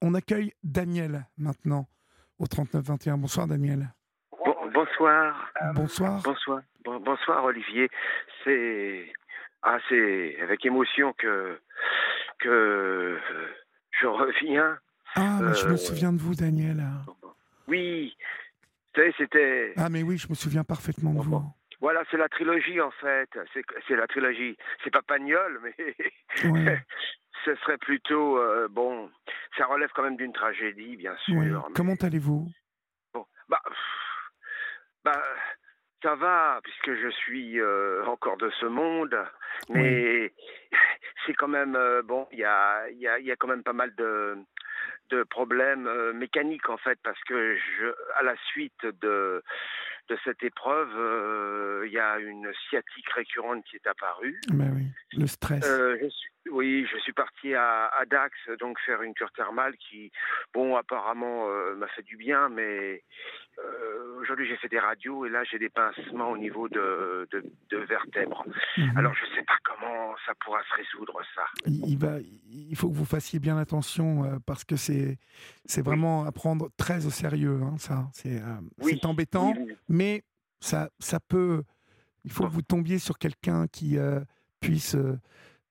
on accueille Daniel maintenant au 39-21. Bonsoir Daniel. bonsoir. Bonsoir. Bonsoir. bonsoir Olivier. C'est ah, c'est avec émotion que que je reviens. Ah, mais je me souviens de vous, Daniel. Oui, c'était. Ah, mais oui, je me souviens parfaitement de vous. Voilà, c'est la trilogie en fait. C'est la trilogie. C'est pas Pagnol, mais ce serait plutôt euh, bon. Ça relève quand même d'une tragédie, bien sûr. Comment allez-vous? Bon, bah, bah, ça va puisque je suis euh, encore de ce monde, mais c'est quand même euh, bon. Il y a, y, a, y a quand même pas mal de de problèmes mécaniques en fait parce que je, à la suite de de cette épreuve, euh, il y a une sciatique récurrente qui est apparue. Mais oui, le stress. Euh, oui, je suis parti à, Dax, donc faire une cure thermale qui, bon, apparemment euh, m'a fait du bien, mais aujourd'hui j'ai fait des radios et là j'ai des pincements au niveau de, de, vertèbres. Mhm. Alors je ne sais pas comment ça pourra se résoudre ça. Il, va, il faut que vous fassiez bien attention parce que c'est c'est vraiment à prendre très au sérieux, hein, ça. C'est embêtant, mais ça, ça peut. Il faut que vous tombiez sur quelqu'un qui euh, puisse euh, euh,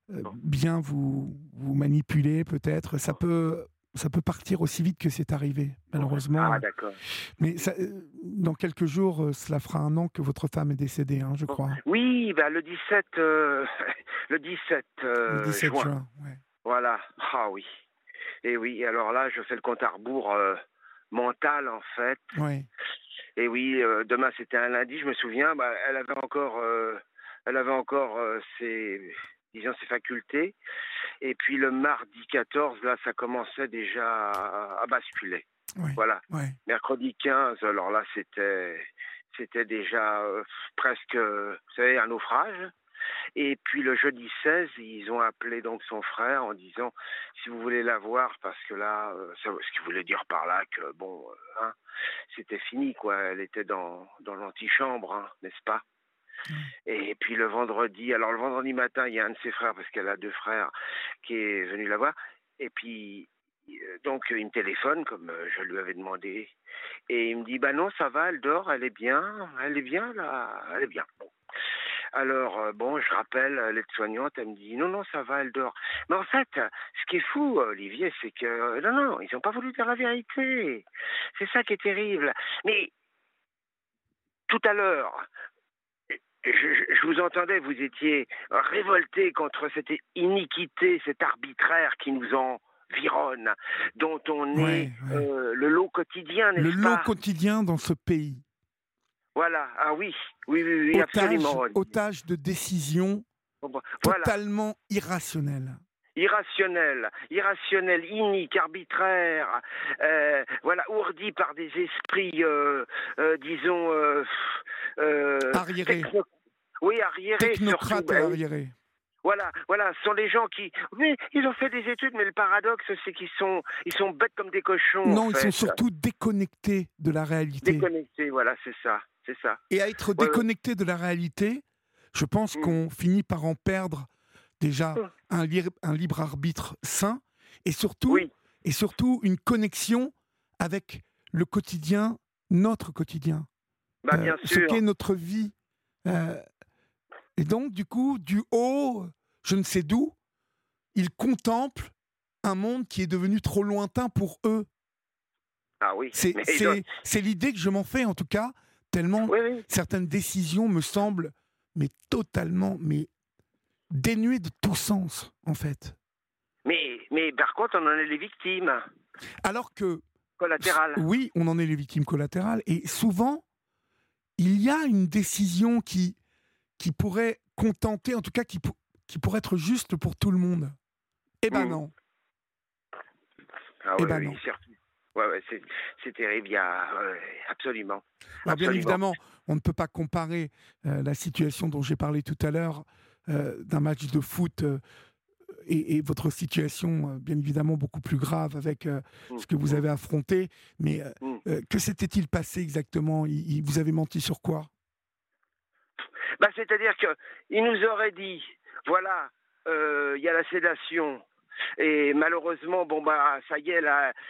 bien vous, vous manipuler, peut-être. Ça peut, ça peut partir aussi vite que c'est arrivé, malheureusement. Ah, d'accord. Mais ça, dans quelques jours, cela fera un an que votre femme est décédée, hein, je crois. Oui, bah, le 17, le 17, le 17 juin. Voilà. Ah oui. Et oui, alors là, je fais le compte à rebours mental, en fait. Oui. Et oui, euh, demain c'était un lundi, je me souviens, bah, elle avait encore, euh, elle avait encore euh, ses, disons, ses facultés. Et puis le mardi 14, là, ça commençait déjà à, basculer. voilà. Mercredi 15, alors là, c'était, c'était déjà presque, vous savez, un naufrage. Et puis le jeudi 16, ils ont appelé donc son frère en disant si vous voulez la voir, parce que là, euh, ce qu'il voulait dire par là que bon, euh, hein, c'était fini quoi. Elle était dans dans l'antichambre, hein, n'est-ce pas? Et puis le vendredi, alors le vendredi matin, il y a un de ses frères parce qu'elle a deux frères qui est venu la voir. Et puis euh, donc il me téléphone comme je lui avais demandé et il me dit bah non ça va elle dort elle est bien elle est bien là elle est bien alors, euh, bon, je rappelle euh, l'aide-soignante, elle me dit non, non, ça va, elle dort. Mais en fait, ce qui est fou, Olivier, c'est que euh, non, non, ils n'ont pas voulu dire la vérité. C'est ça qui est terrible. Mais tout à l'heure, je, vous entendais, vous étiez révolté contre cette iniquité, cet arbitraire qui nous environne, dont on est le lot quotidien, n'est-ce pas Le lot quotidien dans ce pays. Voilà, ah oui, oui, oui, oui otage, absolument. Otage de décisions bah, totalement irrationnelles irrationnel, irrationnel, inique, arbitraire, euh, voilà, ourdi par des esprits, euh, euh, disons, arriérés. Oui, arriérés. Technocrates ben arriérés. Voilà, voilà, ce sont des gens qui, oui, ils ont fait des études, mais le paradoxe, c'est qu'ils sont, ils sont bêtes comme des cochons. Non, ils sont surtout déconnectés de la réalité. Déconnectés, voilà, c'est ça c'est ça. Et à être déconnecté de la réalité, je pense mm. qu'on finit par en perdre déjà mm. un, un, libre arbitre sain et surtout, et surtout une connexion avec le quotidien, notre quotidien. Bah, bien euh, Ce qu'est notre vie. Euh, et donc, du coup, du haut, je ne sais d'où, ils contemplent un monde qui est devenu trop lointain pour eux. Ah oui. C'est l'idée que je m'en fais, en tout cas, Tellement certaines décisions me semblent mais totalement mais dénuées de tout sens en fait. Mais mais par contre on en est les victimes. Alors que collatérales. Oui, on en est les victimes collatérales et souvent il y a une décision qui qui pourrait contenter en tout cas qui qui pourrait être juste pour tout le monde. Eh ben mmh. non. Ah eh ben non. Ouais, ouais c'est terrible, il y a, absolument. Ah, bien évidemment, on ne peut pas comparer euh, la situation dont j'ai parlé tout à l'heure euh, d'un match de foot euh, et, votre situation, bien évidemment, beaucoup plus grave avec mmh, ce que vous mmh. avez affronté. Mais mmh. que s'était-il passé exactement? Il, Vous avez menti sur quoi? Bah, C'est-à-dire qu'il nous aurait dit, voilà, il y a la sédation, Et malheureusement, bon bah ça y est,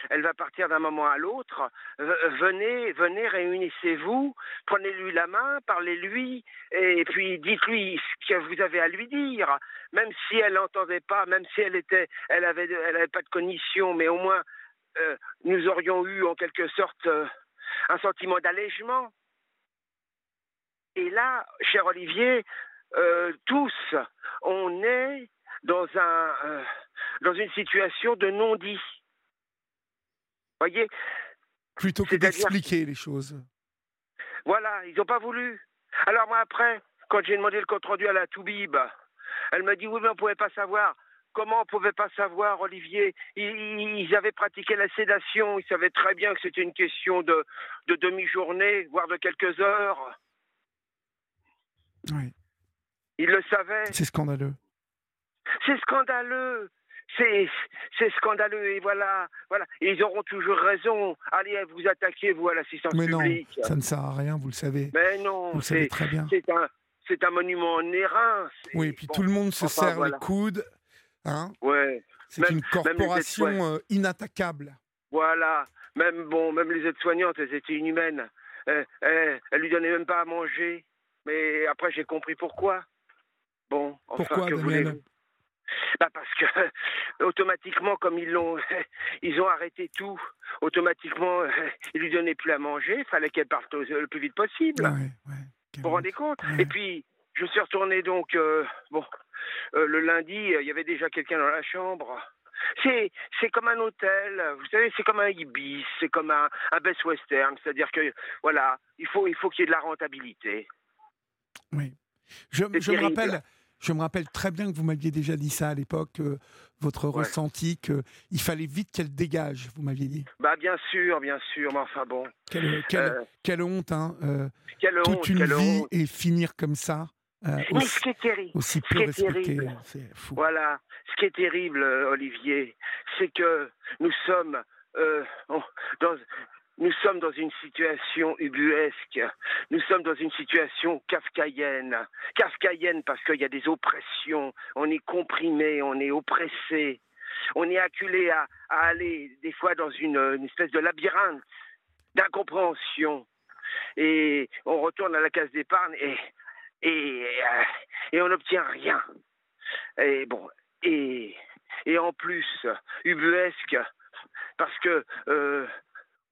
elle va partir d'un moment à l'autre. Venez, venez, réunissez-vous, prenez-lui la main, parlez-lui, et puis dites-lui ce que vous avez à lui dire. Même si elle n'entendait pas, même si elle était, elle avait, elle avait pas de cognition, mais au moins euh, nous aurions eu en quelque sorte euh, un sentiment d'allègement. Et là, cher Olivier, euh, tous, on est dans un dans une situation de non-dit. Voyez? Plutôt que d'expliquer les choses. Voilà, ils n'ont pas voulu. Alors moi après, quand j'ai demandé le compte rendu à la Toubib, elle m'a dit oui mais on ne pouvait pas savoir. Comment on ne pouvait pas savoir, Olivier? Ils, avaient pratiqué la sédation, ils savaient très bien que c'était une question de, de demi-journée, voire de quelques heures. Oui. Ils le savaient. C'est scandaleux. C'est scandaleux. C'est scandaleux et voilà, voilà. ils auront toujours raison. Allez, vous attaquez vous à l'assistance publique. Mais non, ça ne sert à rien, vous le savez. Mais non, vous le savez très bien. C'est un, c'est un monument en airain. Oui, et puis tout le monde se serre les coudes. Hein ouais. C'est une corporation euh, inattaquable. Voilà. Même bon, même les aides-soignantes, elles étaient inhumaines. Elles, elles, elles, lui donnaient même pas à manger. Mais après, j'ai compris pourquoi. Bon, enfin, pourquoi, que Daniel bah parce que automatiquement, comme ils l'ont, ils ont arrêté tout. Automatiquement, ils lui donnaient plus à manger. Il fallait qu'elle parte le plus vite possible. Ouais, ouais, vous vous rendez compte? Et puis, je suis retourné donc, euh, bon, euh, le lundi, il y avait déjà quelqu'un dans la chambre. C'est, c'est comme un hôtel, vous savez, c'est comme un Ibis, c'est comme un, un Best Western, c'est-à-dire que, voilà, il faut, il faut qu'il y ait de la rentabilité. Oui. Je, je me rappelle, je me rappelle très bien que vous m'aviez déjà dit ça à l'époque, euh, votre ressenti, qu'il fallait vite qu'elle dégage, vous m'aviez dit. Bah bien sûr, bien sûr, mais enfin bon. Quelle, quelle, euh, honte, hein euh, Toute une vie et finir comme ça. mais ce qui est terrible, aussi peu fou. Voilà, ce qui est terrible, Olivier, c'est que nous sommes dans, nous sommes dans une situation ubuesque. Nous sommes dans une situation kafkaïenne. Kafkaïenne parce qu'il y a des oppressions. On est comprimé, on est oppressé. On est acculé à, aller des fois dans une, espèce de labyrinthe d'incompréhension. Et on retourne à la case d'épargne et, et, euh, on n'obtient rien. Et bon, et en plus, ubuesque, parce que euh,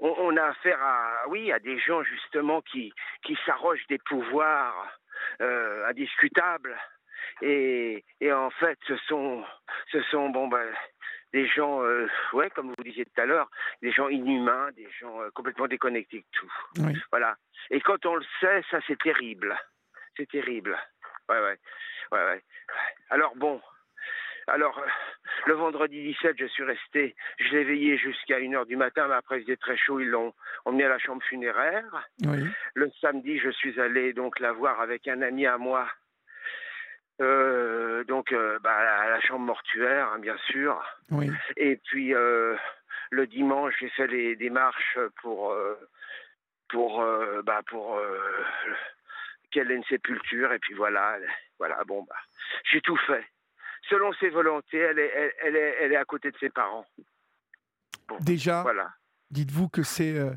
on, a affaire à, oui, à des gens justement qui, qui s'arrogent des pouvoirs euh, indiscutables. Et, et, en fait, ce sont, ce sont bon, ben, des gens, euh, ouais, comme vous disiez tout à l'heure, des gens inhumains, des gens euh, complètement déconnectés de tout. Voilà. Et quand on le sait, ça c'est terrible. C'est terrible. Ouais, ouais, ouais, ouais. Alors bon, alors, euh, le vendredi 17, je suis resté, je l'ai veillé jusqu'à 1h du matin, mais après il faisait très chaud, ils l'ont emmené à la chambre funéraire. Le samedi, je suis allé donc la voir avec un ami à moi, euh, donc euh, bah, à la chambre mortuaire, hein, bien sûr. Et puis le dimanche, j'ai fait les démarches pour pour bah, pour qu'elle ait une sépulture. Et puis voilà, voilà, bon bah, j'ai tout fait selon ses volontés, elle est, elle, est, elle est à côté de ses parents. Déjà, voilà. dites-vous que c'est euh,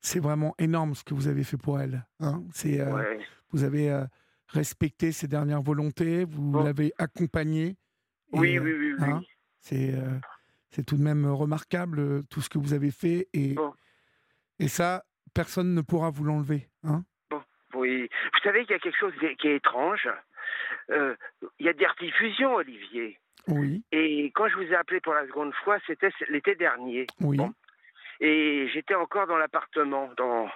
c'est vraiment énorme ce que vous avez fait pour elle. Hein c'est euh, Vous avez euh, respecté ses dernières volontés, vous l'avez accompagnée. Oui, oui, oui. oui. Hein, c'est c'est tout de même remarquable tout ce que vous avez fait et, et ça, personne ne pourra vous l'enlever. Hein oui. Vous savez qu'il y a quelque chose qui est étrange? Euh, il y a des rediffusions, Olivier. Oui. Et quand je vous ai appelé pour la seconde fois, c'était l'été dernier. Oui. Et j'étais encore dans l'appartement, dans,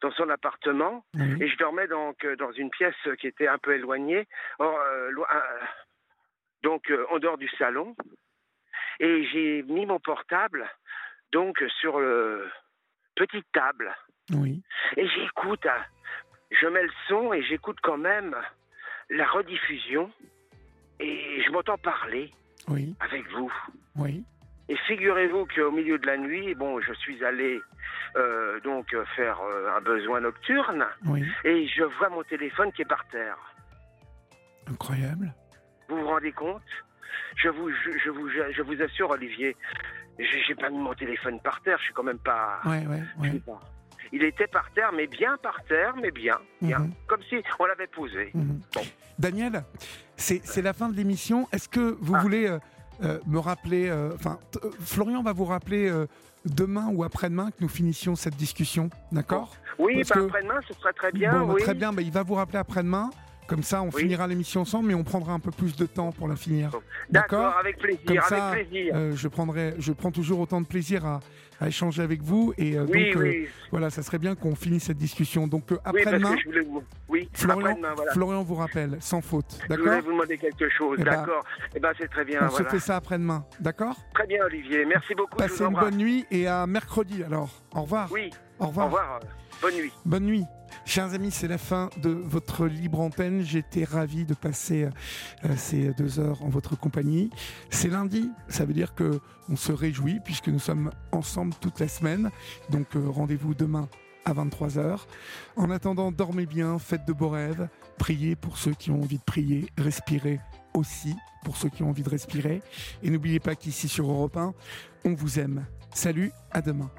dans son appartement, et je dormais donc euh, dans une pièce qui était un peu éloignée, euh, donc en dehors du salon. Et j'ai mis mon portable donc sur le petite table. Oui. Et j'écoute, je mets le son et j'écoute quand même la rediffusion et je m'entends parler oui. avec vous. Oui. Et figurez-vous qu'au milieu de la nuit, bon, je suis allé euh, donc faire euh, un besoin nocturne oui. et je vois mon téléphone qui est par terre. Incroyable. Vous vous rendez compte? Je vous, je, vous, je vous assure, Olivier, j'ai pas mis mon téléphone par terre. Je suis quand même pas. Ouais, ouais, ouais. Il était par terre, mais bien par terre, mais bien, bien, mhm. comme si on l'avait posé. Mhm. Daniel, c'est la fin de l'émission. Est-ce que vous ah. voulez euh, euh, me rappeler, euh, enfin, Florian va vous rappeler demain ou après-demain que nous finissions cette discussion, d'accord? Oui, bah, après-demain, ce sera très bien. Bah, oui. Très bien, bah, il va vous rappeler après-demain. Comme ça, on finira l'émission ensemble, mais on prendra un peu plus de temps pour la finir. D'accord Avec plaisir. Comme ça, avec plaisir. Euh, je, prendrai, je prends toujours autant de plaisir à, échanger avec vous. Et euh, donc, euh, voilà, ça serait bien qu'on finisse cette discussion. Donc, après-demain, oui, Florian, Florian vous rappelle, sans faute. D'accord Je voulais vous demander quelque chose. Eh ben, d'accord. Eh ben, c'est très bien. On se fait ça après-demain. D'accord Très bien, Olivier. Merci beaucoup. Passez une bonne nuit et à mercredi alors. Au revoir. Oui. Au revoir. Au revoir. Bonne nuit. Bonne nuit. Chers amis, c'est la fin de votre libre antenne. J'étais ravi de passer euh, ces deux heures en votre compagnie. C'est lundi, ça veut dire que on se réjouit puisque nous sommes ensemble toute la semaine. Donc euh, rendez-vous demain à 23h. En attendant, dormez bien, faites de beaux rêves, priez pour ceux qui ont envie de prier, respirez aussi pour ceux qui ont envie de respirer. Et n'oubliez pas qu'ici sur Europe 1, on vous aime. Salut, à demain.